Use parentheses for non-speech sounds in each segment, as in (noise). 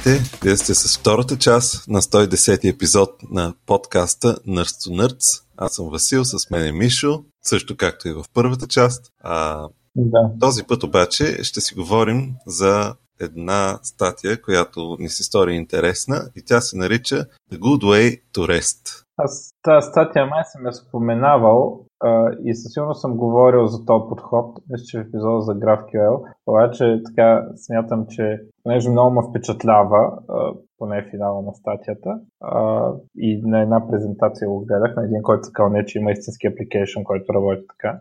Здравейте! Вие сте с втората част на 110 епизод на подкаста Nerds to Nerds. Аз съм Васил, с мен е Мишо, също както и в първата част. А, да. Този път обаче ще си говорим за една статия, която ни се стори интересна и тя се нарича The Good Way to Rest. Аз тази статия май съм я споменавал а, и със сигурност съм говорил за този подход, мисля, че в епизода за GraphQL, обаче така смятам, че понеже много ме впечатлява, поне финала на статията, и на една презентация го гледах, на един, който така не, че има истински апликейшн, който работи така.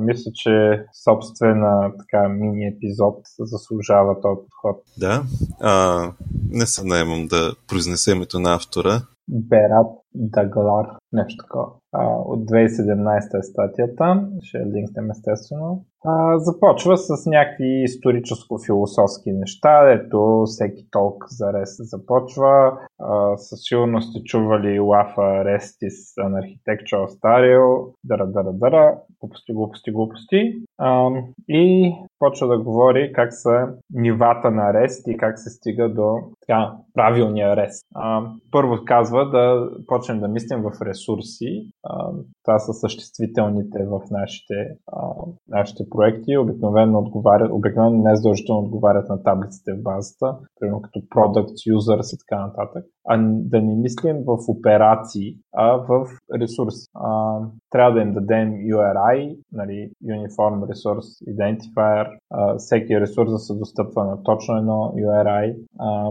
Мисля, че собствена така мини епизод заслужава този подход. Да, а, не се наемам да произнеса името на автора. Берат Даглар, нещо такова. А, от 2017 е статията, ще линкнем естествено. А, започва с някакви историческо-философски неща, ето всеки толк за Рес започва. А, със сигурност сте чували Лафа Restis an Architectural Style, дара, дара, дара, глупости, глупости, глупости. А, и почва да говори как са нивата на REST и как се стига до така, правилния REST. А, първо казва да почнем да мислим в ресурси. А, това са съществителните в нашите, а, нашите проекти. Обикновено отговарят, обикновено не задължително отговарят на таблиците в базата, примерно като products, users и така нататък. А да не мислим в операции, а в ресурси. А, трябва да им дадем URI, нали, Uniform Resource Identifier, а, всеки ресурс да се достъпва на точно едно URI. А,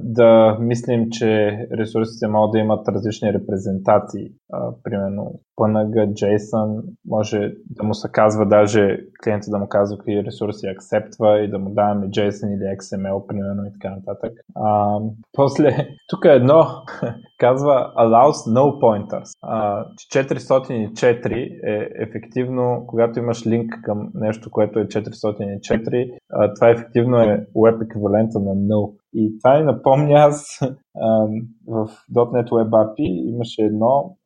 да мислим, че ресурсите могат да имат различни репрезентации. А, примерно PNG, JSON, може да му се казва даже клиента да му казва какви ресурси акцептва и да му даваме JSON или XML, примерно и така нататък. А, после, (laughs) тук е едно (laughs) казва allows no pointers. А, 404 е ефективно, когато имаш линк към нещо, което е 404, а, това ефективно е web еквивалента на no. И това ми напомня аз (laughs) в .NET Web API имаше едно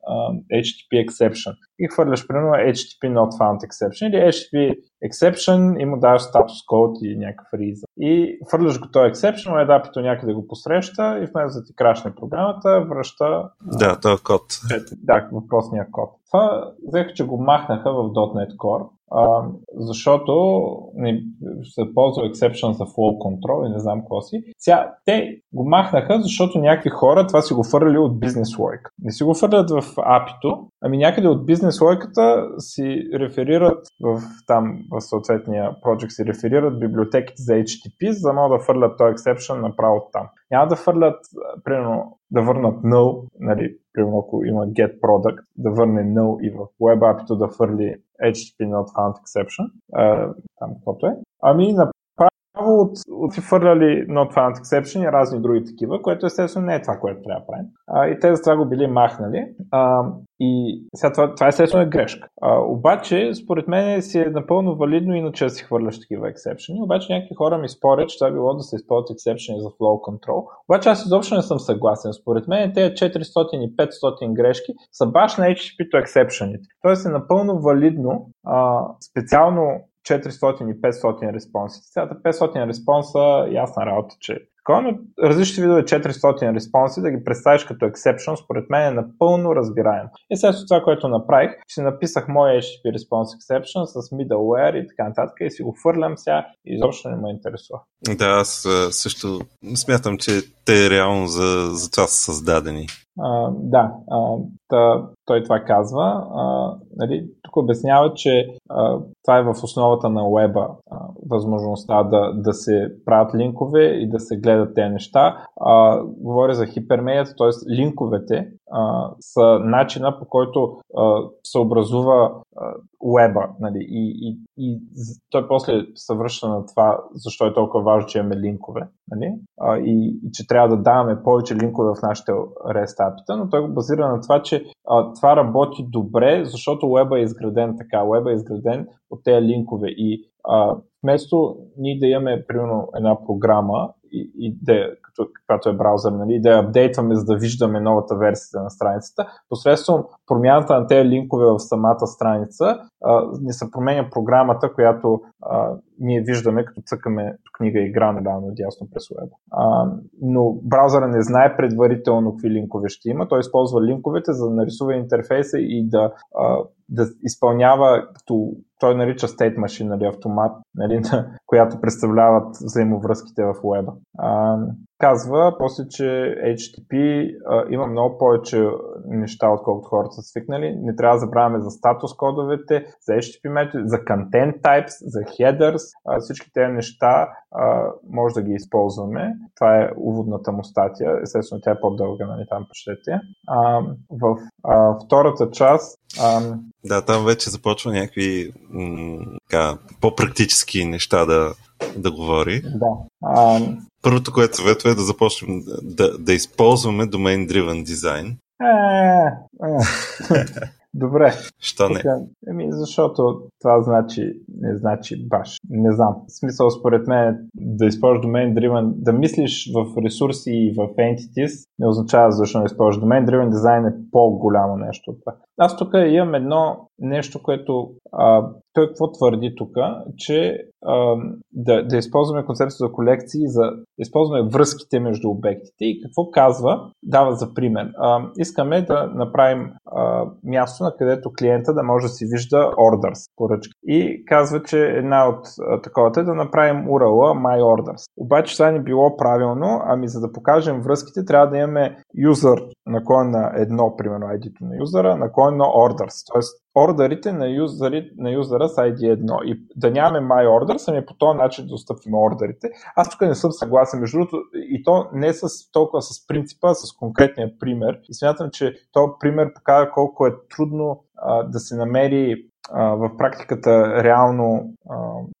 HTTP exception. И хвърляш примерно HTTP not found exception или HTTP exception и му даваш status code и някакъв reason. И хвърляш го този exception, Web API някъде го посреща и вместо да ти крашне програмата, връща да, този код. Да, въпросния код. Това взеха, че го махнаха в .NET Core а, защото не, се ползва exception за flow control и не знам какво си. Сега, те го махнаха, защото някакви хора това си го фърляли от бизнес лойка. Не си го фърлят в апито, ами някъде от бизнес лойката си реферират в, там в съответния project си реферират библиотеките за HTTP, за да могат да фърлят този exception направо там. Няма да фърлят, примерно, да върнат null, нали, примерно ако има get product, да върне null и в web app да фърли HTTP not found exception, а, там каквото е. Ами на право от, от фърляли Not Found Exception и разни други такива, което естествено не е това, което трябва да правим. А, и те за това го били махнали. А, и сега това, това естествено е грешка. А, обаче, според мен си е напълно валидно иначе да си хвърляш такива ексепшени. Обаче някакви хора ми спорят, че това било да се използват ексепшени за flow control. Обаче аз изобщо не съм съгласен. Според мен тези 400 и 500 грешки са баш на HTTP-то ексепшените. Тоест е напълно валидно а, специално 400 и 500 респонси. Сега 500 респонса, ясна работа, че такова, но различни видове 400 респонси да ги представиш като exception, според мен е напълно разбираемо. И след това, което направих, ще написах моя HTTP response exception с middleware и така нататък и си го фърлям сега и изобщо не ме интересува. Да, аз също смятам, че те реално за, за това са създадени. А, да, а, та, той това казва. А, нали, тук обяснява, че това е в основата на веба, а, възможността да, да се правят линкове и да се гледат тези неща. А, говоря за хипермедията, т.е. линковете а, са начина по който а, се образува уеба. Нали, и, и, и той после се връща на това, защо е толкова важно, че имаме линкове. Нали, а, и, и че трябва да даваме повече линкове в нашите REST апита, но той го базира на това, че а, това работи добре, защото уеба е изграден така. Уеба е изграден от тези линкове. И а, вместо ние да имаме, примерно, една програма и, и да, като, каквато е браузър, нали, да я апдейтваме, за да виждаме новата версия на страницата, посредством промяната на тези линкове в самата страница, а, не се променя програмата, която а, ние виждаме, като цъкаме книга игра надално дясно през web. А, но браузъра не знае предварително какви линкове ще има. Той използва линковете за да нарисува интерфейса и да, а, да изпълнява, като той нарича state machine, нали, автомат, нали, (laughs) която представляват взаимовръзките в web. А, казва после, че HTTP а, има много повече неща, отколкото хората са свикнали. Не трябва да забравяме за статус кодовете, за HTTP методи, за content types, за headers. А, всички тези неща а, може да ги използваме. Това е уводната му статия. Естествено, тя е по-дълга, нали, там почтете. А, в а, втората част а, да, там вече започва някакви м- така, по-практически неща да, да говори. Да. А... Първото, което съветва е да започнем да, да използваме Domain Driven Design. Е, е. (laughs) Добре. Що не? Еми, защото това значи, не значи баш. Не знам. В смисъл, според мен, да използваш domain driven, да мислиш в ресурси и в entities, не означава защо не използваш. Domain driven дизайн е по-голямо нещо от това. Аз тук имам едно нещо, което а, той какво твърди тук, че а, да, да използваме концепцията за колекции, за да използваме връзките между обектите и какво казва, дава за пример. А, искаме да направим а, място, на където клиента да може да си вижда orders, поръчки. И казва, че една от таковата е да направим URL My Orders. Обаче това не било правилно, ами за да покажем връзките, трябва да имаме user наклон на едно, примерно ID-то на юзера, наклон на orders. Тоест ордерите на, юзери, на юзера с ID1 и да нямаме My Orders, ами по този начин да отстъпим ордерите. Аз тук не съм съгласен, между другото, и то не с, толкова с принципа, с конкретния пример. И смятам, че този пример показва колко е трудно а, да се намери в практиката реално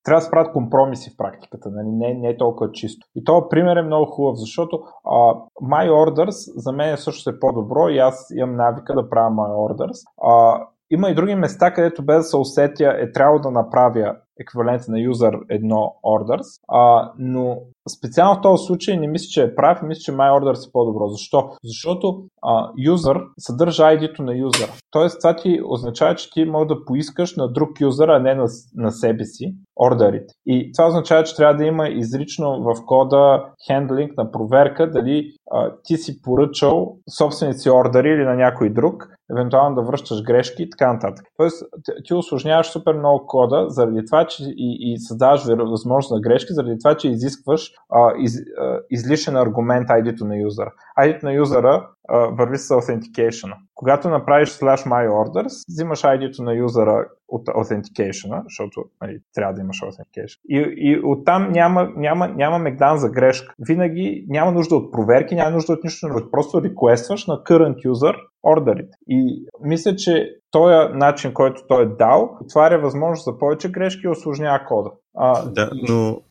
трябва да се правят компромиси в практиката, нали? не, не е толкова чисто. И този пример е много хубав, защото а, My Orders за мен е също е по-добро и аз имам навика да правя My Orders. А, има и други места, където без да се усетя е трябвало да направя еквивалент на user 1 orders, а, но специално в този случай не мисля, че е прав и мисля, че my orders е по-добро. Защо? Защото а, user съдържа ID-то на юзера. Тоест това ти означава, че ти може да поискаш на друг юзер, а не на, на себе си ордерите. И това означава, че трябва да има изрично в кода хендлинг на проверка дали а, ти си поръчал собствените си ордери или на някой друг, евентуално да връщаш грешки и така нататък. Тоест ти осложняваш супер много кода заради това, че и, и създаваш възможност на грешки, заради това, че изискваш а, из, а, излишен аргумент ID-то на юзера. ID-то на юзера върви с authentication. Когато направиш slash my orders, взимаш ID-то на юзера от authentication, защото нали, трябва да имаш authentication. И, и оттам няма, няма, няма мегдан за грешка. Винаги няма нужда от проверки, няма нужда от нищо, просто реквестваш на current user ордерите. И мисля, че този начин, който той е дал, отваря възможност за повече грешки и осложнява кода. А, да, но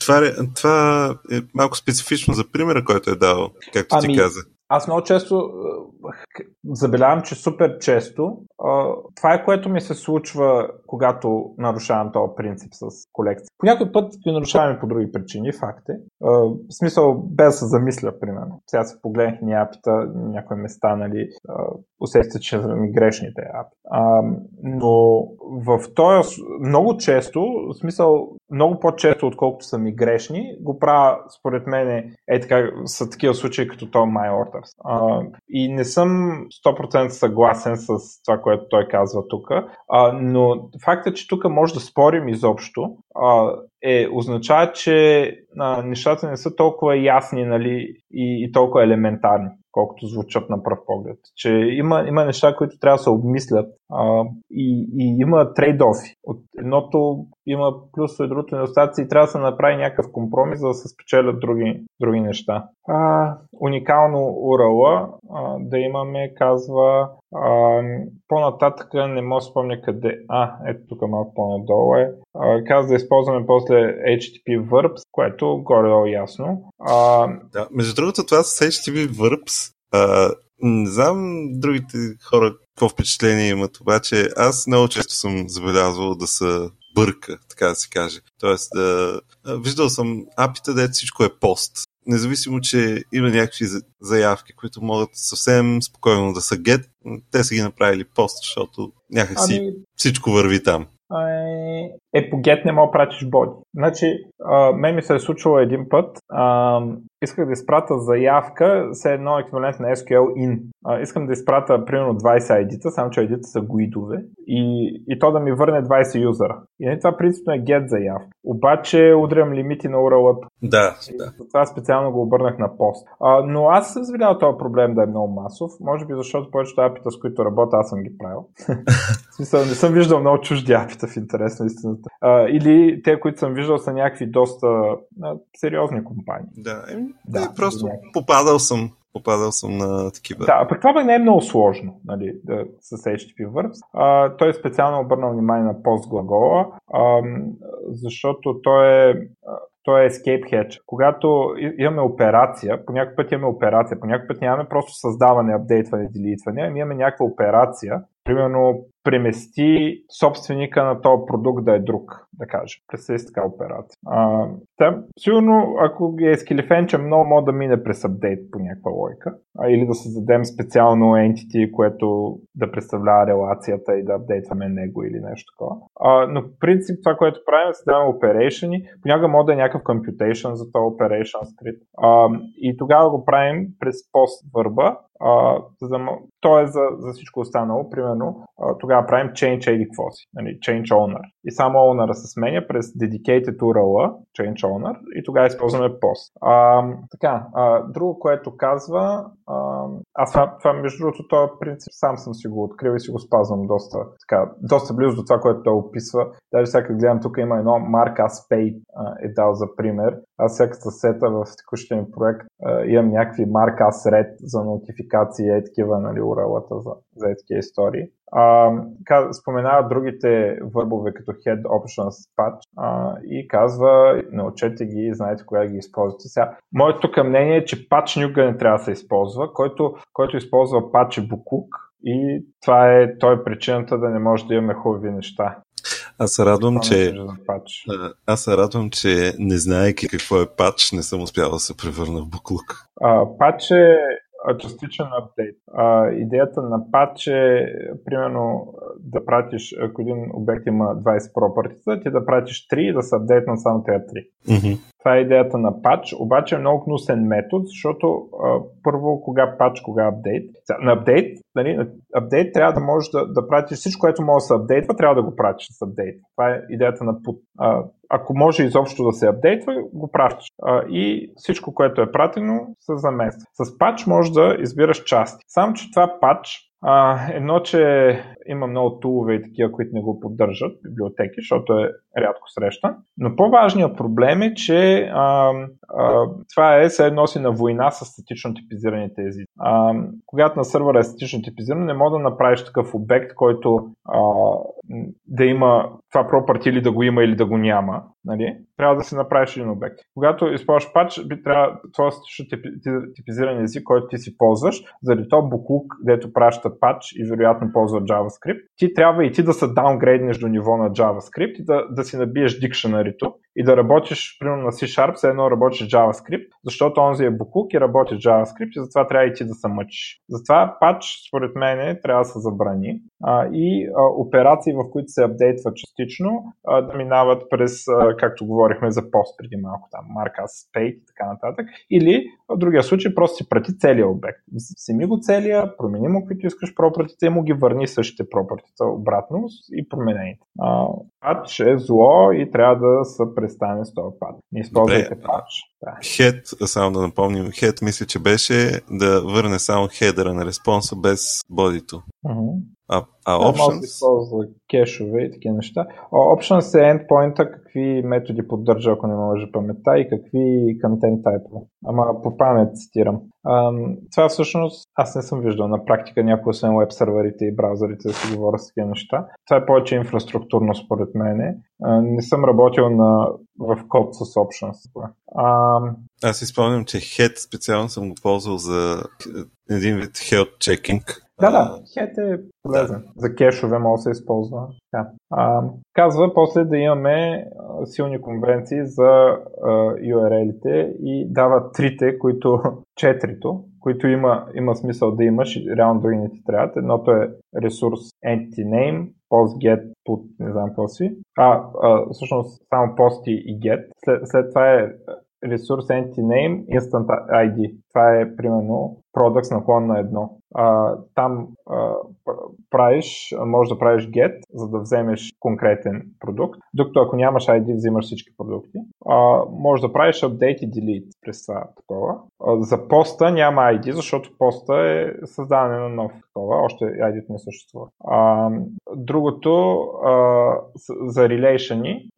това е, това е малко специфично за примера, който е дал, както ами, ти каза. Аз много често забелявам, че супер често това е което ми се случва, когато нарушавам този принцип с колекция. По някой път ги нарушаваме по други причини, факт е. В смисъл, без да се замисля, примерно. Сега се погледнах ни апита, някои места, нали, усетите, че са ми грешните апи. Но в този много често, в смисъл, много по-често, отколкото са ми грешни, го правя, според мен, е така, са такива случаи, като то My Orders. И не съм 100% съгласен с това, което той казва тук, но факта, че тук може да спорим изобщо, е, означава, че а, нещата не са толкова ясни нали, и, и толкова елементарни колкото звучат на пръв поглед. Че има, има неща, които трябва да се обмислят а, и, и има трейдофи. От едното има плюсове, другото недостатъци и трябва да се направи някакъв компромис, за да се спечелят други, други неща. А, уникално URL да имаме, казва а, по-нататък не мога да спомня къде. А, ето тук малко по-надолу е. А, казва да използваме после HTTP verbs, което горе-долу ясно. А, да, между другото това с HTTP verbs а, не знам другите хора какво впечатление имат, обаче аз много често съм забелязвал да се бърка, така да се каже. Тоест, да, виждал съм апита, де всичко е пост. Независимо, че има някакви заявки, които могат съвсем спокойно да са get, те са ги направили пост, защото някакси ами... всичко върви там. е по get не мога да пратиш боди. Значи, а, мен ми се е случило един път, а, исках да изпратя заявка с едно еквивалент на SQL in. А, искам да изпратя примерно 20 ID-та, само че ID-та са гуидове и, и то да ми върне 20 юзера. И не, това принципно е get заявка. Обаче удрям лимити на url Да, да. Това специално го обърнах на пост. А, но аз съм видял този проблем да е много масов. Може би защото повечето апита, с които работя, аз съм ги правил. (laughs) в смисъл, не съм виждал много чужди апита в интерес на истината. А, или те, които съм виждал, са някакви доста а, сериозни компании. Да, е, да е, просто някакви. попадал съм попадал съм на такива. Да, пък това не е много сложно нали, да, с HTTP Verbs. А, той е специално обърнал внимание на пост глагола, а, защото той е той е escape hatch. Когато имаме операция, по някакъв път имаме операция, по някакъв път нямаме просто създаване, апдейтване, делитване, ами имаме някаква операция, примерно премести собственика на този продукт да е друг, да кажем. Представи си така операция. А, та, сигурно, ако е скелефенче, много може да мине през апдейт по някаква лойка. А, или да създадем специално entity, което да представлява релацията и да апдейтваме него или нещо такова. А, но в принцип това, което правим, е създаваме operation понякога може да е някакъв computation за този operation script. А, и тогава го правим през post върба, за, то е за, за всичко останало. Примерно, а, тогава правим change еди какво си, нали, change owner. И само owner се сменя през dedicated URL, change owner, и тогава използваме post. А, така, а, друго, което казва, аз това, това между другото, този принцип сам съм си го открил и си го спазвам доста, така, доста близо до това, което той описва. Даже сега гледам, тук има едно Mark Aspay е дал за пример. Аз всяка сета в текущия ми проект а, имам някакви As Red за нотификации и такива, нали, уралата за, за такива истории. А, споменава другите върбове като head options patch а, и казва научете ги знаете кога ги използвате. Сега, моето тук мнение е, че пач никога не трябва да се използва. Който, който използва пач е буклук и това е, той е причината да не може да имаме хубави неща. Аз се радвам, че... Аз се радвам, че не знаеки какво е пач, не съм успял да се превърна в буклук. А, е частичен апдейт. А, идеята на патч е, примерно, да пратиш, ако един обект има 20 пропъртица, ти да пратиш 3 и да се апдейтнат само тези 3. Mm-hmm. Това е идеята на патч, обаче е много гнусен метод, защото а, първо кога патч, кога апдейт. На апдейт, нали, на апдейт трябва да можеш да, да пратиш всичко, което може да се апдейтва, трябва да го пратиш с апдейт. Това е идеята на put. А, ако може изобщо да се апдейтва, го пращаш. И всичко, което е пратено, се замества. С патч може да избираш части. Само, че това патч а, едно, че има много тулове и такива, които не го поддържат, библиотеки, защото е рядко срещан. Но по-важният проблем е, че а, а, това е се едно си на война с статично типизираните езици. А, когато на сървъра е статично типизиран, не може да направиш такъв обект, който а, да има това property или да го има или да го няма. Нали? Трябва да си направиш един обект. Когато използваш пач, би трябва това статично типизиран език, който ти си ползваш, заради то буклук, дето праща пач и вероятно ползва JavaScript, ти трябва и ти да се даунгрейднеш до ниво на JavaScript и да, да си набиеш дикшенарито и да работиш, примерно на C-Sharp, все едно работиш JavaScript, защото онзи е буклук и работи JavaScript и затова трябва и ти да се мъчиш. Затова пач, според мен, трябва да се забрани а, и а, операции, в които се апдейтва частично, а, да минават през, а, както говорихме за пост преди малко, там, as State и така нататък. Или в другия случай просто си прати целият обект. Семи го целия, промени му, които искаш пропъртите и му ги върни същите пропъртите обратно и променените. пач е зло и трябва да се престане с този пат. Не използвайте пач. Да. Хед, само да напомним, хед мисля, че беше да върне само хедера на респонса без бодито. Uh-huh. А, а options? Може да използва кешове и такива неща. Options е endpoint какви методи поддържа, ако не може паметта и какви content type. Ама по памет цитирам. А, това всъщност аз не съм виждал на практика някои освен веб серверите и браузърите да си говоря с такива неща. Това е повече инфраструктурно според мен. не съм работил на, в код с options. А, аз изпълням, че head специално съм го ползвал за един вид health checking да, да, хет е полезен. Да. За кешове може да се използва. Да. А, казва после да имаме силни конвенции за URL-ите и дава трите, които (laughs) четирито, които има, има смисъл да имаш и реално други не ти трябват. Едното е ресурс entity name, post get, put, не знам какво си. А, а всъщност само post и get. След, след това е ресурс entity name, instant ID. Това е примерно products наклон на едно. А, там а, правиш, може да правиш get, за да вземеш конкретен продукт, докато ако нямаш ID, взимаш всички продукти. А, може да правиш update и delete през това такова. А, за поста няма ID, защото поста е създаване на нов такова, още ID не съществува. А, другото а, за relation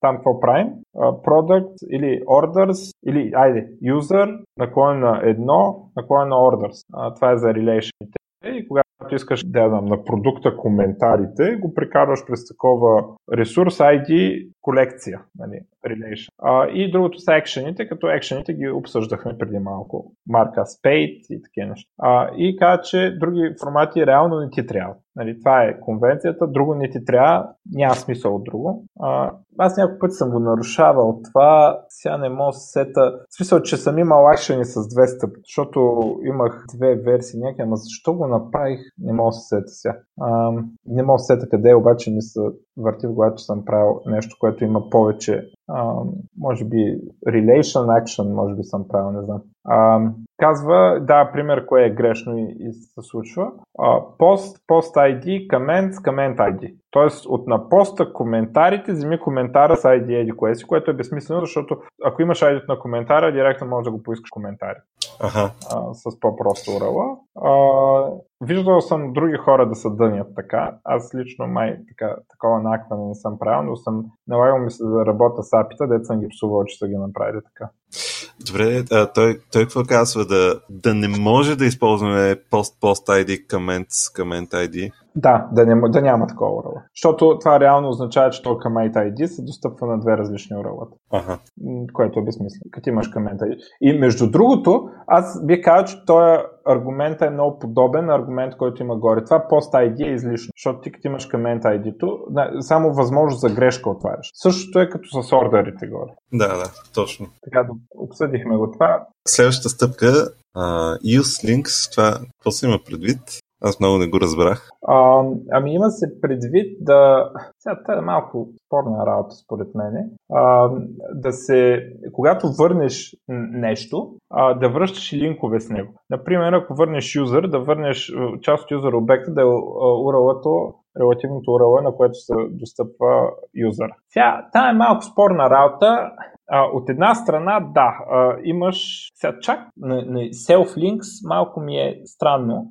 там какво правим? product или orders или айде, user наклон на едно, наклон на orders. А, това е за relationите. И когато искаш да знам, на продукта коментарите, го прекарваш през такова ресурс ID колекция, нали, relation. А, и другото са екшените, като екшените ги обсъждахме преди малко. Марка Spade и такива неща. А, и каза, че други формати реално не ти трябват. Нали, това е конвенцията, друго не ти трябва, няма смисъл от друго. А, аз няколко пъти съм го нарушавал това, сега не мога сета. В смисъл, че съм имал акшени с 200, защото имах две версии някакви, ама защо го направих, не мога се сета сега. А, не мога сета къде, обаче не се върти в главата, че съм правил нещо, което има повече, а, може би relation action, може би съм правил, не знам. А, казва, да, пример, кое е грешно и, и се случва. А, post, post ID, comment, comment ID. Тоест от на поста коментарите, вземи коментара с ID еди кое си, което е безсмислено, защото ако имаш ID на коментара, директно можеш да го поискаш коментари. Ага. А, с по-просто урала. виждал съм други хора да се дънят така. Аз лично май така, такова накване не съм правил, но съм налагал ми се да работя с апита, дето съм ги псувал, че са ги направили така. Добре, а, той, той какво казва? Да, да не може да използваме пост-пост ID, comment, comment ID? Да, да, не, да няма такова URL. Защото това реално означава, че то Command ID се достъпва на две различни URL. Ага. Което е безсмислено, като имаш Command ID. И между другото, аз бих казал, че този аргумент е много подобен на аргумент, който има горе. Това пост ID е излишно, защото ти като имаш Command ID-то, само възможност за грешка отваряш. Същото е като с ордерите горе. Да, да, точно. Така да обсъдихме го това. Следващата стъпка, uh, use links, това какво се има предвид? Аз много не го разбрах. А, ами има се предвид да... Сега това е малко спорна работа според мене. А, да се... Когато върнеш нещо, а, да връщаш и линкове с него. Например, ако върнеш юзър, да върнеш част от юзър обекта да е url релативното URL, на което се достъпва юзър. Сега, това е малко спорна работа. А, от една страна, да, а, имаш сега чак на, на self-links малко ми е странно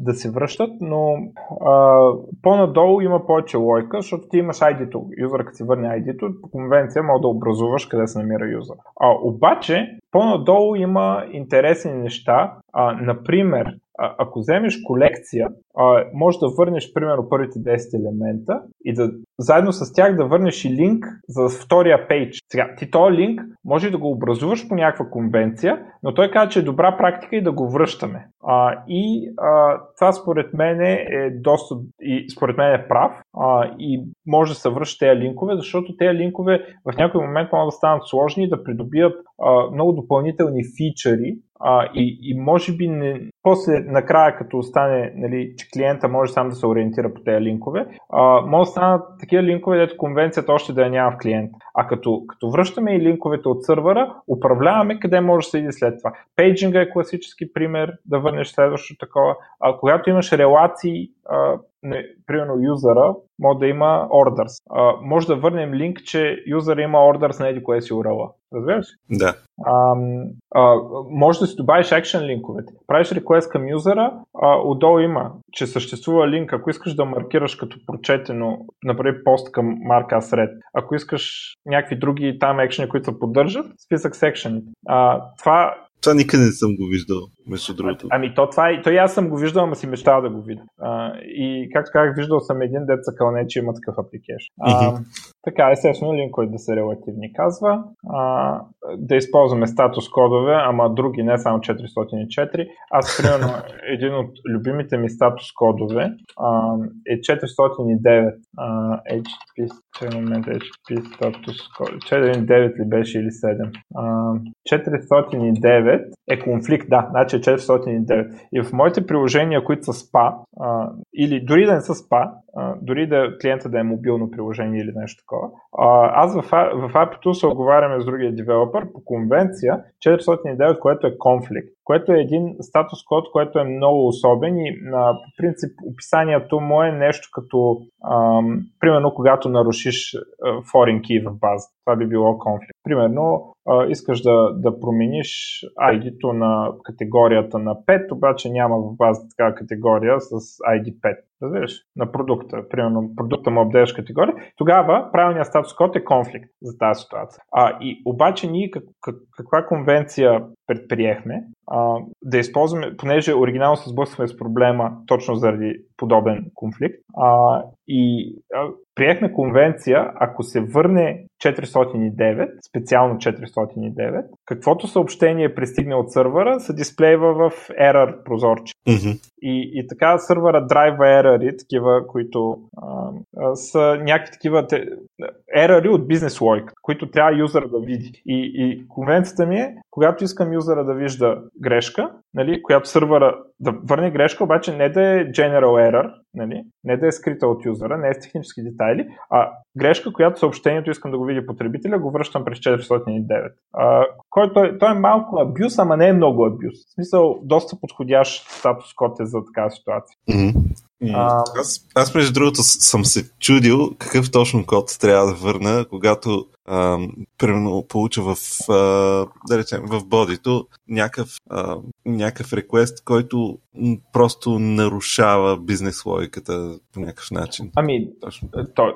да се връщат, но а, по-надолу има повече лойка, защото ти имаш ID-то. Юзър, като си върне ID-то, по конвенция може да образуваш къде се намира юзър. А, обаче, по-надолу има интересни неща. А, например, а, ако вземеш колекция, а, може да върнеш, примерно, първите 10 елемента и да заедно с тях да върнеш и линк за втория пейдж. Сега, ти този линк може да го образуваш по някаква конвенция, но той каза, че е добра практика и да го връщаме. А, и а, това според мен е доста, и според мен е прав а, и може да се връща тези линкове, защото тези линкове в някой момент могат да станат сложни и да придобият а, много допълнителни фичъри, а, и, и може би не, после, накрая, като остане, нали, че клиента може сам да се ориентира по тези линкове, а, може да станат такива линкове, дето конвенцията още да я няма в клиента. А като, като връщаме и линковете от сървъра, управляваме къде може да се иде след това. Пейджинга е класически пример, да върнеш следващото такова. А, когато имаш релации, а, не, примерно юзера, може да има orders. А, може да върнем линк, че юзера има orders на еди кое си урала. Разбираш ли? Да. А, а, може да си добавиш action линковете. Правиш request към юзера, а, отдолу има, че съществува линк. Ако искаш да маркираш като прочетено, например, пост към марка Thread. Ако искаш някакви други там екшени, които се поддържат, списък с екшените. това това никъде не съм го виждал, между другото. А, ами то това и, то и аз съм го виждал, ама си мечтава да го видя. А, и както казах, виждал съм един деца кълне, че има такъв апликейшн. Така, естествено, линкове да са релативни, казва. А, да използваме статус кодове, ама други, не само 404. Аз, примерно, (laughs) един от любимите ми статус кодове а, е 409 а, HTTP, че момент HTTP статус код. 409 ли беше или 7? А, 409 е конфликт, да, значи е 409. И в моите приложения, които са SPA, а, или дори да не са SPA, а, дори да клиента да е мобилно приложение или нещо такова, а, аз в, в API се оговаряме с другия девелопър по конвенция 409, което е конфликт, което е един статус код, който е много особен и а, по принцип описанието му е нещо като ам, примерно когато нарушиш а, foreign key в база. Това би било конфликт. Примерно а, искаш да, да промениш ID-то на категорията на 5, обаче няма в база така категория с ID 5. Разбираш? На продукта. Примерно продукта му обдеш категория. Тогава правилният статус код е конфликт за тази ситуация. А, и обаче ние как, как, каква конвенция предприехме? А, да използваме, понеже оригинално се сблъскваме с проблема точно заради подобен конфликт. А, и а, приехме конвенция, ако се върне 409, специално 409, каквото съобщение пристигне от сървъра, се дисплейва в error прозорче. Mm-hmm. И, и така сървъра драйва ерари, такива, които а, а, са някакви такива те, ерари от бизнес логика, които трябва юзера да види. И, и конвенцията ми е, когато искам юзера да вижда грешка, нали, която сървъра да върне грешка, обаче не да е general error, нали, не да е скрита от юзера, не е с технически детайли, а грешка, която съобщението искам да го види потребителя, го връщам през 409. А, който е, той е малко абюз, ама не е много абюз. В смисъл, доста подходящ статус код е за такава ситуация. Mm-hmm. А... Аз, аз, между другото, съм се чудил какъв точно код трябва да върна, когато а, примерно получа в, а, да речем, в бодито някакъв, а, някакъв реквест, който просто нарушава бизнес логиката по някакъв начин. Ами, Точно. То,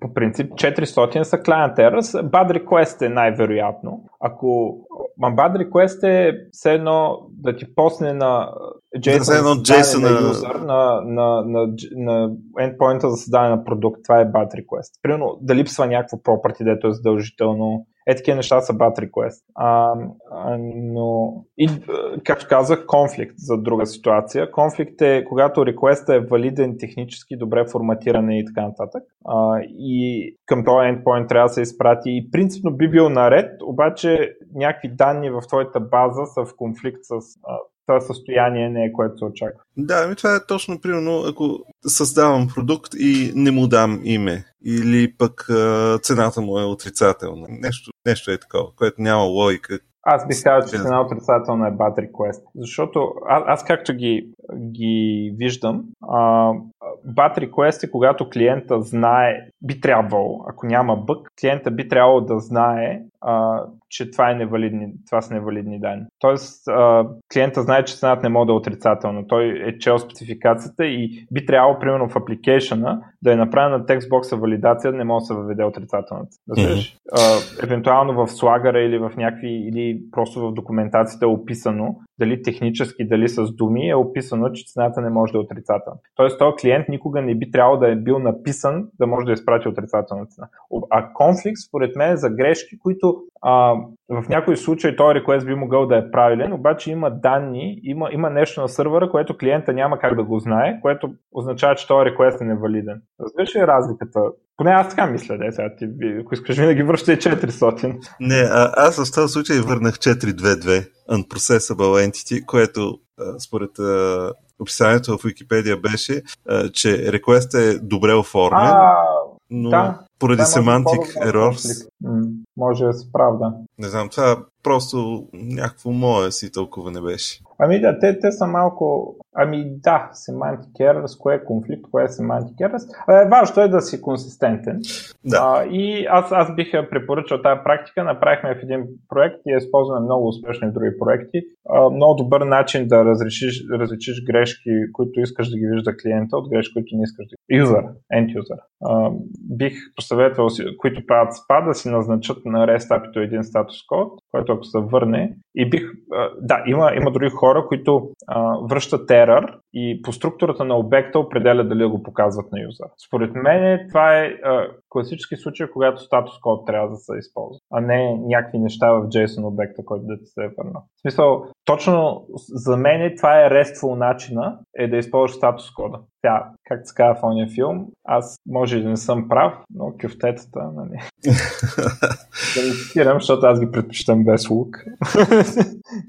по принцип 400 са client errors. Bad request е най-вероятно. Ако Ма bad request е все едно да ти посне на JSON, едно JSON на, user, на, на, на, на endpoint за създаване на продукт. Това е bad request. Примерно да липсва някакво property, дето е задължително е, такива неща са bad request. А, но, и, както казах, конфликт за друга ситуация. Конфликт е когато request е валиден технически, добре форматиран и така нататък. А, и към този endpoint трябва да се изпрати и принципно би бил наред, обаче някакви данни в твоята база са в конфликт с а, това състояние не е което се очаква. Да, ами това е точно примерно, ако създавам продукт и не му дам име, или пък а, цената му е отрицателна. Нещо, нещо е такова, което няма логика. Аз бих казал, че цена отрицателна е Bad Request. Защото аз, аз както ги, ги виждам, а, Bad Request е когато клиента знае, би трябвало, ако няма бък, клиента би трябвало да знае, а, че това, е невалидни, това са невалидни данни. Тоест, а, клиента знае, че цената не може да е отрицателна. Той е чел спецификацията и би трябвало, примерно в апликейшена, да е направена на текстбокса валидация, да не може да се въведе отрицателната. Да mm-hmm. а, евентуално в слагара или в някакви, или просто в документацията е описано, дали технически, дали с думи, е описано, че цената не може да е отрицателна. Тоест, този клиент никога не би трябвало да е бил написан да може да изпрати отрицателна цена. А конфликт, според мен, е за грешки, които а, в някои случаи този request би могъл да е правилен, обаче има данни, има, има нещо на сървъра, което клиента няма как да го знае, което означава, че този request е невалиден. Разбираш ли разликата? Поне аз така мисля, да, сега ти, ако искаш винаги връщай 400. Не, а, аз в този случай върнах 422 Unprocessable Entity, което според описанието в Wikipedia беше, че request е добре оформен. А, но да, поради semantic errors. Може да се правда. Не знам, това просто някакво мое си тълкуване беше. Ами да, те, те са малко... Ами да, semantic errors, кое е конфликт, кое е semantic errors. Е, важното е да си консистентен. Да. А, и аз, аз бих препоръчал тази практика. Направихме в един проект и я използваме много успешно в други проекти. А, много добър начин да разрешиш, различиш грешки, които искаш да ги вижда клиента, от грешки, които не искаш да ги Юзър, end user. А, бих посъветвал, които правят спа, да си назначат на REST API един статус код, който ако се върне и бих, да, има, има други хора, които а, връщат error и по структурата на обекта определя дали го показват на юзър. Според мен това е а, класически случай, когато статус код трябва да се използва, а не някакви неща в JSON обекта, който да ти се е върнал. В смисъл, точно за мен това е RESTful начина, е да използваш статус кода. Тя, как се казва в ония филм, аз може и да не съм прав, но кюфтетата, нали. (laughs) да не цитирам, защото аз ги предпочитам без лук. (laughs)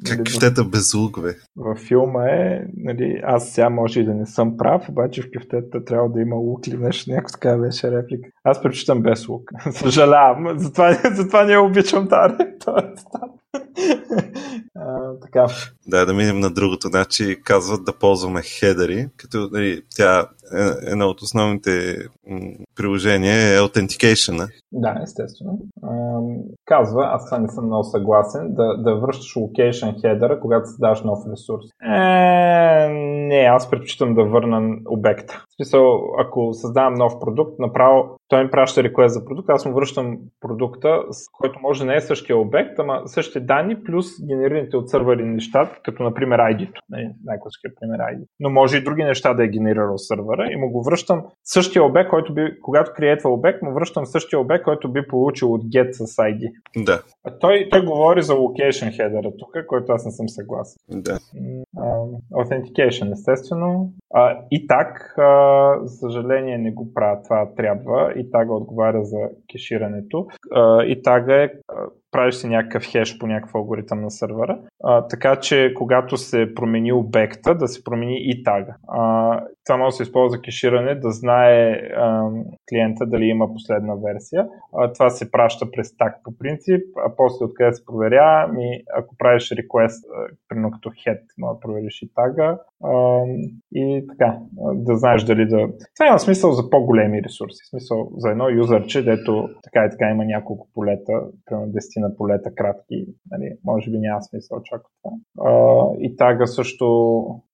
как кюфтета без лук, бе? В филма е, нали, аз сега може и да не съм прав, обаче в кюфтетата трябва да има лук или нещо, някакво така беше реплика. Аз предпочитам без лук. (laughs) Съжалявам, затова, затова не обичам тази (laughs) така. Да, да минем на другото. Значи казват да ползваме хедери, като нали, тя е едно от основните приложения е Authentication. Да, естествено. казва, аз това не съм много съгласен, да, да връщаш location header, когато създаваш нов ресурс. Е, не, аз предпочитам да върна обекта. Смисъл, ако създавам нов продукт, направо той ми праща реквест за продукт, аз му връщам продукта, с който може да не е същия обект, ама същите данни плюс генерираните от сървъри неща, като например ID-то, нали, най-класическия пример ID. Но може и други неща да е генерирал сървъра и му го връщам същия обект, който би, когато креетва обект, му връщам същия обект, който би получил от get с ID. Да. А той, той говори за location header тук, който аз не съм съгласен. Да. Uh, authentication, естествено. Uh, и так, uh, за съжаление не го правя, това трябва. И тага отговаря за кеширането. И тага е правиш си някакъв хеш по някакъв алгоритъм на сървъра, а, така че когато се промени обекта, да се промени и тага. А, това може да се използва за кеширане, да знае а, клиента дали има последна версия. А, това се праща през таг по принцип, а после откъде се проверя, ми, ако правиш request, примерно като head, може да провериш и тага. А, и така, да знаеш дали да... Това има смисъл за по-големи ресурси. Смисъл за едно юзърче, дето така и така има няколко полета, примерно 10 на полета кратки, нали, може би няма смисъл чак това. А, и тага също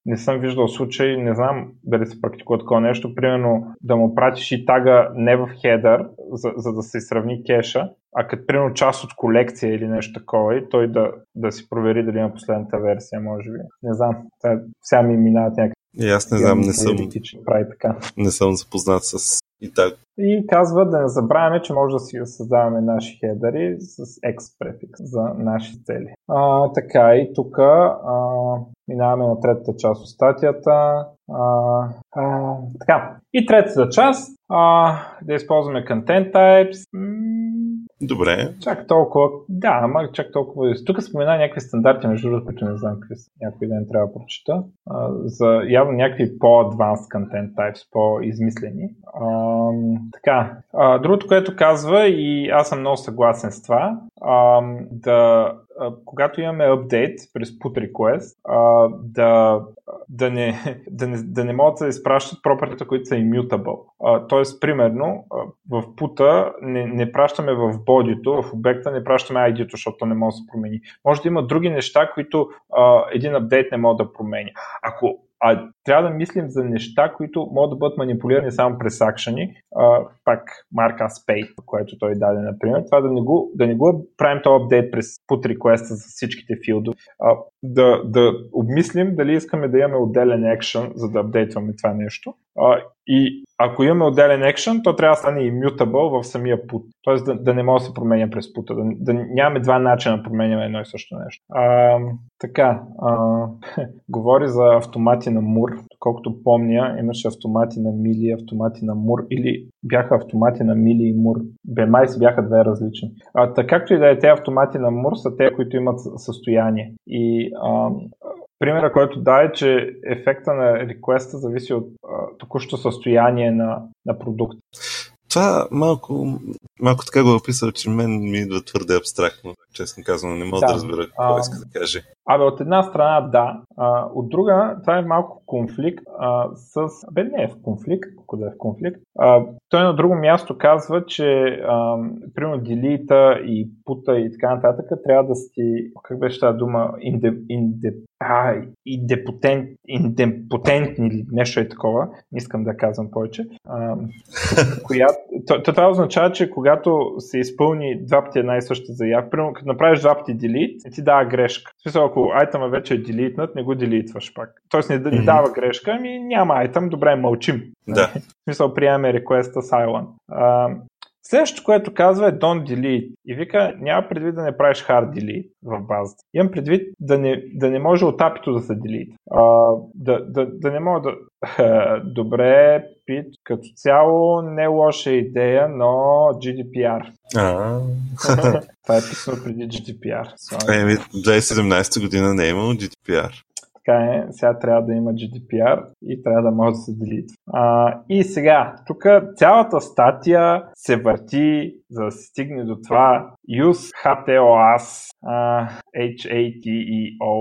не съм виждал случай, не знам дали се практикува такова нещо, примерно да му пратиш и тага не в хедър, за, за да се сравни кеша, а като примерно част от колекция или нещо такова и той да, да си провери дали има последната версия, може би. Не знам, сега ми минават някакви и аз не знам, не съм, прави така. не съм запознат с и так. И казва да не забравяме, че може да си създаваме наши хедери с X префикс за наши цели. А, така и тук минаваме на третата част от статията. А, а, така. И третата част а, да използваме content types. Добре. Чак толкова. Да, ама чак толкова. Тук спомена някакви стандарти, между другото, които не знам какви са. Някой ден трябва да прочета. За явно някакви по-advanced content types, по-измислени. А, така. А, другото, което казва, и аз съм много съгласен с това, а, да когато имаме апдейт през put request, да, да, не, (laughs) да, не, да не могат да изпращат пропертите, които са immutable. Тоест, примерно, в пута не, не пращаме в бодито, в обекта не пращаме ID-то, защото не може да се промени. Може да има други неща, които а, един апдейт не може да промени. Ако а трябва да мислим за неща, които могат да бъдат манипулирани само през акшени. Пак марка Spay, което той даде, например. Това да не го, да не го правим този апдейт през put request за всичките филдове. Да, да обмислим дали искаме да имаме отделен екшен, за да апдейтваме това нещо. А, и ако имаме отделен екшен, то трябва да стане immutable в самия пут. Тоест да, да не може да се променя през пута. Да, да нямаме два начина да променяме едно и също нещо. А, така, а, (laughs) говори за автомати на Мур. Колкото помня, имаше автомати на Мили, автомати на Мур или бяха автомати на Мили и Мур. Бе, май бяха две различни. А, така както и да е, те автомати на Мур са те, които имат състояние. И а, примера, който да е, че ефекта на реквеста зависи от а, току-що състояние на, на продукта. Това малко, малко така го е описал, че мен ми идва твърде абстрактно. Честно казвам, не мога да, да разбера какво а, иска да каже. Абе, от една страна да, а, от друга това е малко конфликт а, с... Бе, не е в конфликт, ако да е в конфликт. А, той на друго място казва, че а, примерно делита и пута и така нататък трябва да сти, как беше тази дума, инде, инде, а, индепотент, индепотентни или нещо е такова, не искам да казвам повече, а, (laughs) коя, то, това означава, че когато се изпълни два пъти една и съща заявка, примерно като направиш два пъти delete, ти дава грешка. В смисъл, ако айтема вече е делитнат, не го делитваш пак. Тоест не, не дава грешка, ами няма айтъм, добре, мълчим. Да. (laughs) В смисъл, приемаме request silent. А, Следващото, което казва е don't delete. И вика, няма предвид да не правиш hard delete в базата. Имам предвид да не, да не може от апито да се delete. А, да, да, да не мога да... (laughs) Добре, Пит, като цяло не е лоша идея, но GDPR. А, Това е писано преди GDPR. Еми, 2017 година не е имало GDPR така е, сега трябва да има GDPR и трябва да може да се делитва. А, и сега, тук цялата статия се върти, за да се стигне до това use HTOAS, uh, H-A-T-E-O-A-S,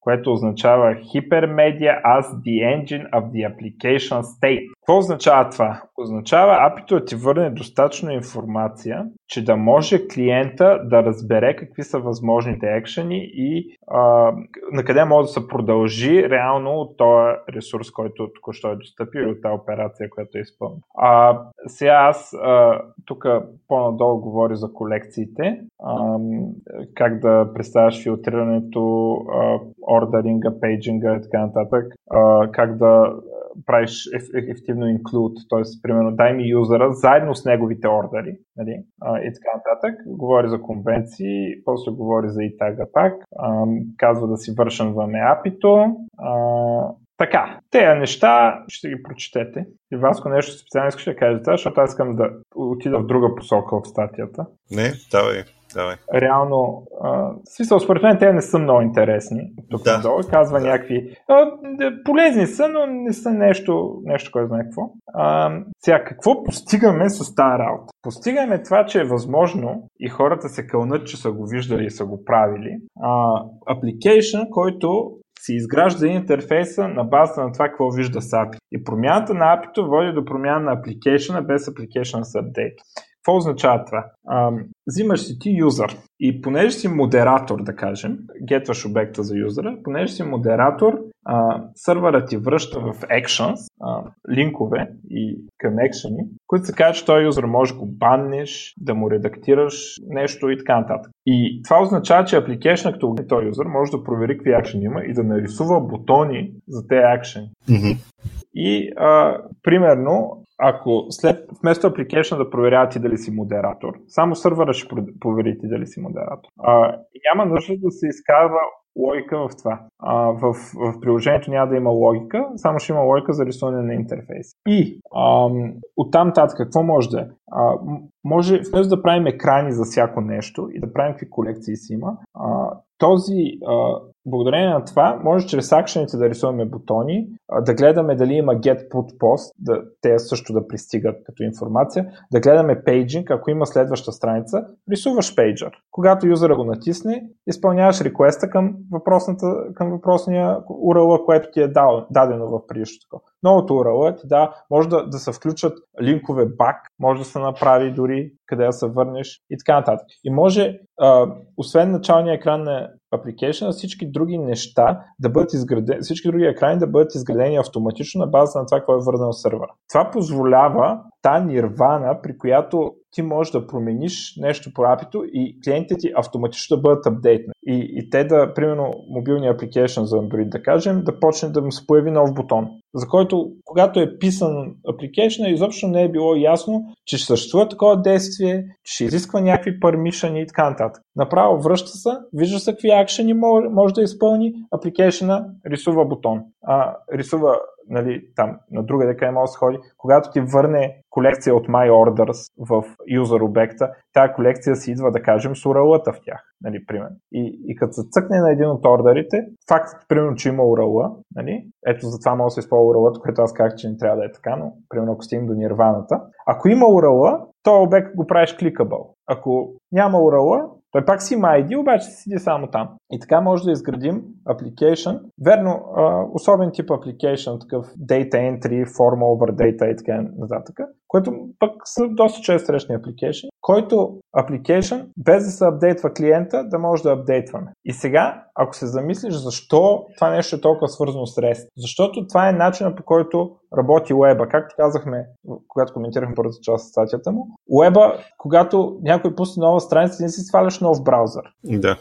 което означава Hypermedia as the engine of the application state. Какво означава това? Означава апито да ти върне достатъчно информация, че да може клиента да разбере какви са възможните екшени и а, на къде може да се продължи реално от този ресурс, който току-що е достъпил от тази операция, която е изпълнена. А, сега аз тук по-надолу говоря за колекциите, как да представяш филтрирането, а, ордеринга, пейджинга и така нататък, как да правиш ефективно include, т.е. примерно дай ми юзера заедно с неговите ордери нали, и така нататък. Говори за конвенции, после говори за и тага пак, а, казва да си вършенваме апито. Така, тези неща ще ги прочетете. И Васко нещо специално искаш да кажете, защото аз искам да отида в друга посока в статията. Не, давай. Давай. Реално, а, смисъл, според мен те не са много интересни. Тук да. надолу казва да. някакви. А, полезни са, но не са нещо, нещо кой знае какво. А, сега, какво постигаме с тази работа? Постигаме това, че е възможно и хората се кълнат, че са го виждали и са го правили. А, application, който се изгражда интерфейса на базата на това, какво вижда с API. И промяната на API води до промяна на application без application с update. Какво означава това? А, взимаш си ти юзър и понеже си модератор, да кажем, гетваш обекта за юзера, понеже си модератор, а, сървъра ти връща в actions, а, линкове и към екшени, които се казват, че този юзър може да го баннеш, да му редактираш нещо и така нататък. И това означава, че application, като този юзър, може да провери какви акшени има и да нарисува бутони за тези акшени. Mm-hmm. И а, примерно, ако след вместо application да проверява ти дали си модератор, само сървъра ще провери ти дали си модератор. А, няма нужда да се изкарва логика в това. А, в, в приложението няма да има логика, само ще има логика за рисуване на интерфейс. И ам, оттам татък какво може да е? А, може вместо да правим екрани за всяко нещо и да правим какви колекции си има, а, този, а, благодарение на това, може чрез акшените да рисуваме бутони, да гледаме дали има get put post, да, те също да пристигат като информация, да гледаме paging, ако има следваща страница, рисуваш пейджър. Когато юзера го натисне, изпълняваш реквеста към, към въпросния URL, което ти е дадено в предишното. Новото URL ти да, може да, да се включат линкове бак, може да се направи дори къде да се върнеш и така нататък. И може, а, освен началния екран на application, всички други неща да бъдат изградени, всички други екрани да бъдат изградени автоматично на база на това, какво е върнал сървъра. Това позволява та нирвана, при която ти можеш да промениш нещо по апито и клиентите ти автоматично да бъдат апдейтни. И, и те да, примерно, мобилния application за Android, да кажем, да почне да му се появи нов бутон, за който, когато е писан application, изобщо не е било ясно, че ще съществува такова действие, че ще изисква някакви permission и така нататък. Направо връща се, вижда се какви акшени може, може да изпълни, application рисува бутон. А, рисува нали, там на друга дека може да се ходи, когато ти върне колекция от My Orders в user обекта, тази колекция си идва, да кажем, с url в тях, нали, примерно. И, и като се цъкне на един от ордерите, фактът, примерно, че има URL, нали, ето за това може да се използва URL, което аз казах, че не трябва да е така, но примерно ако стигнем до нирваната, ако има URL, то обект го правиш кликабъл. Ако няма URL, той пак си има ID, обаче седи само там. И така може да изградим application. Верно, особен тип application, такъв data entry, form over data и така нататък, което пък са доста често срещани application, който application, без да се апдейтва клиента, да може да апдейтваме. И сега, ако се замислиш защо това нещо е толкова свързано с REST, защото това е начинът по който работи уеба. Както казахме, когато коментирахме първата част от статията му, уеба, когато някой пусне нова страница, не си сваляш нов браузър. Да.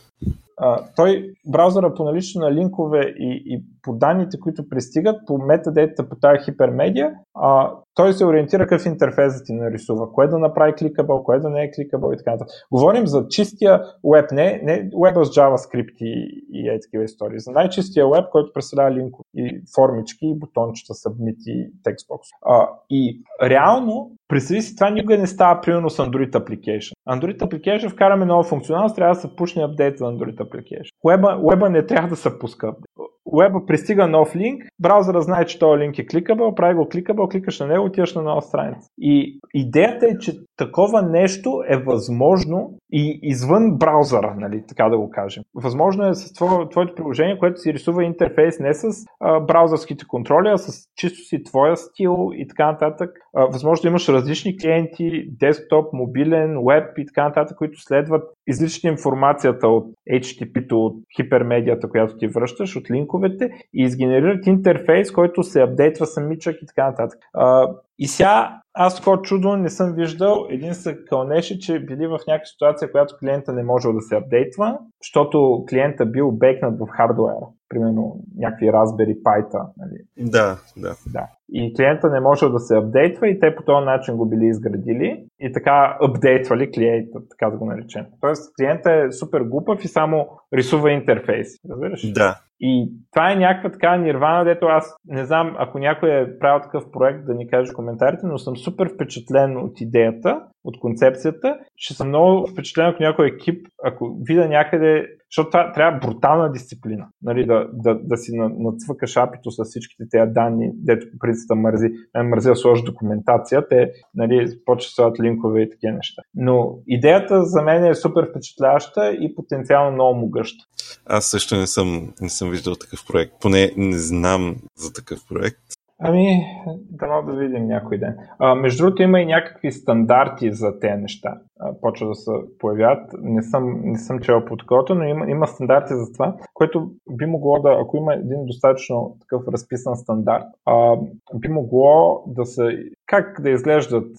а, той, браузъра по налично на линкове и, и по данните, които пристигат, по метадетата по тази хипермедия, а, той се ориентира какъв интерфейс да ти нарисува, кое да направи кликабъл, кое да не е кликабъл и така нататък. Говорим за чистия веб, не, не веба с JavaScript и, и е такива истории. За най-чистия веб, който представлява линкове и формички, и бутончета, submit и текстбокс. А, и реално, представи си, това никога не става примерно с Android Application. Android Application вкараме нова функционалност, трябва да се пушне апдейт за Android Application. Уеба, уеба не трябва да се пуска апдейт уеба пристига нов линк, браузъра знае, че този линк е кликабъл, прави го кликабъл, кликаш на него, отиваш на нова страница. И идеята е, че такова нещо е възможно и извън браузъра, нали, така да го кажем. Възможно е с твое, твоето приложение, което си рисува интерфейс не с а, браузърските контроли, а с чисто си твоя стил и така нататък. А, възможно да имаш различни клиенти, десктоп, мобилен, веб и така нататък, които следват изличат информацията от HTTP-то, от хипермедията, която ти връщаш, от линковете и изгенерират интерфейс, който се апдейтва самичък и така нататък. А, и сега аз такова чудо не съм виждал. Един се кълнеше, че били в някаква ситуация, която клиента не може да се апдейтва, защото клиента бил бекнат в хардуера. Примерно някакви Raspberry Pi. Нали? Да, да. да. И клиента не може да се апдейтва и те по този начин го били изградили и така апдейтвали клиента, така да го наречем. Тоест клиента е супер глупав и само рисува интерфейс. Разбираш? Да. И това е някаква така нирвана, дето аз не знам, ако някой е правил такъв проект, да ни каже коментарите, но съм супер впечатлен от идеята, от концепцията. Ще съм много впечатлен, ако някой екип, ако видя някъде, защото това трябва брутална дисциплина, нали, да, да, да си нацвъкаш апито с всичките тези данни, дето по принцип мързи. Мен мързи да сложи документация, те нали, почват линкове и такива неща. Но идеята за мен е супер впечатляваща и потенциално много могъща. Аз също не съм, не съм виждал такъв проект. Поне не знам за такъв проект. Ами, дано да видим някой ден. А, между другото има и някакви стандарти за тези неща. Почва да се появяват. Не съм, не съм чел по таковато, но има, има стандарти за това, което би могло да, ако има един достатъчно такъв разписан стандарт, а, би могло да се как да изглеждат,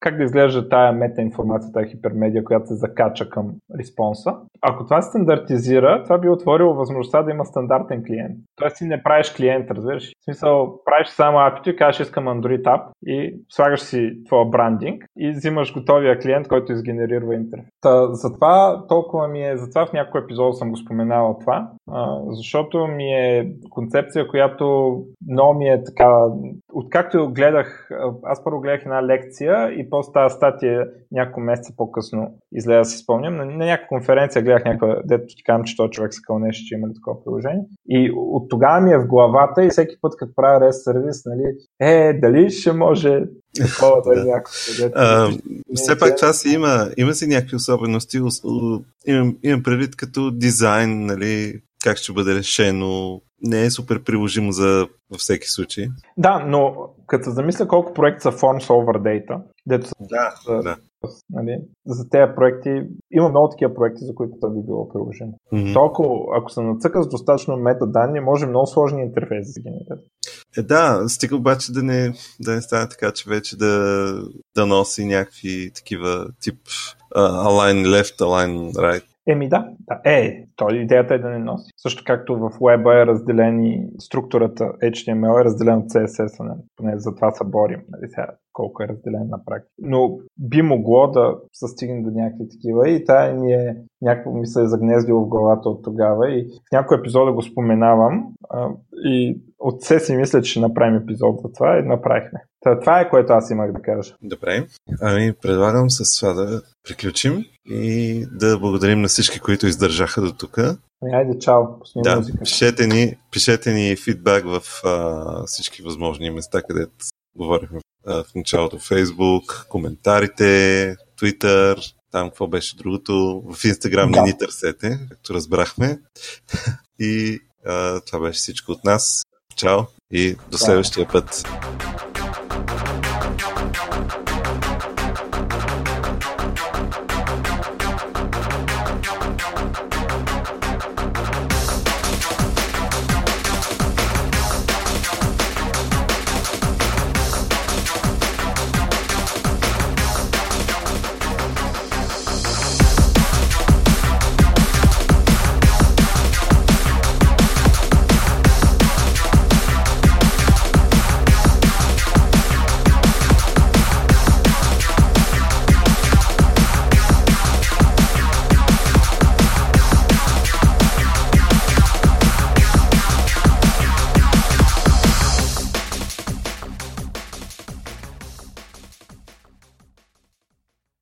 как да изглежда тая метаинформация, тая хипермедия, която се закача към респонса. Ако това се стандартизира, това би отворило възможността да има стандартен клиент. Тоест ти не правиш клиент, разбираш? В смисъл, правиш само апито и кажеш искам Android App и слагаш си твоя брандинг и взимаш готовия клиент, който изгенерира интерфейс. Та, затова толкова ми е, затова в някой епизод съм го споменавал това, а, защото ми е концепция, която много ми е така, откакто гледах аз първо гледах една лекция и после тази статия няколко месеца по-късно излезе да си спомням. На, на някаква конференция гледах някаква, дето ти казвам, че този човек се кълнеше, че има ли такова приложение. И от тогава ми е в главата и всеки път, като правя REST сервис, нали, е, дали ще може такова да е някакво. Все пак това си има, има си някакви особености. Имам, имам предвид като дизайн, нали, как ще бъде решено, не е супер приложимо за във всеки случай. Да, но като замисля колко проекти са Forms over Data, дето са, да, да. Нали, за тези проекти, има много такива проекти, за които това би било приложимо. Mm-hmm. Толкова, ако се нацъка с достатъчно метаданни, може много сложни интерфейси да генерират. Е, да, стига обаче да не, да не стане така, че вече да, да носи някакви такива тип uh, align left, align right Еми да, да. Е, то идеята е да не носи. Също както в Web е разделени структурата HTML е разделена от CSS, поне за това се борим. Нали? Сега, колко е разделен на практика. Но би могло да се стигне до някакви такива и тая ми е някакво ми се е загнездило в главата от тогава и в някой епизода го споменавам а, и от все си мисля, че ще направим епизод за това и направихме. Та, това е което аз имах да кажа. Добре. Ами предлагам с това да приключим и да благодарим на всички, които издържаха до тук. Айде, чао. Да, пишете ни, пишете ни фидбак в а, всички възможни места, където говорихме а, в началото. Facebook, коментарите, Twitter, там какво беше другото. В Instagram да. не ни търсете, както разбрахме. (laughs) и а, това беше всичко от нас. Чао и до следващия път.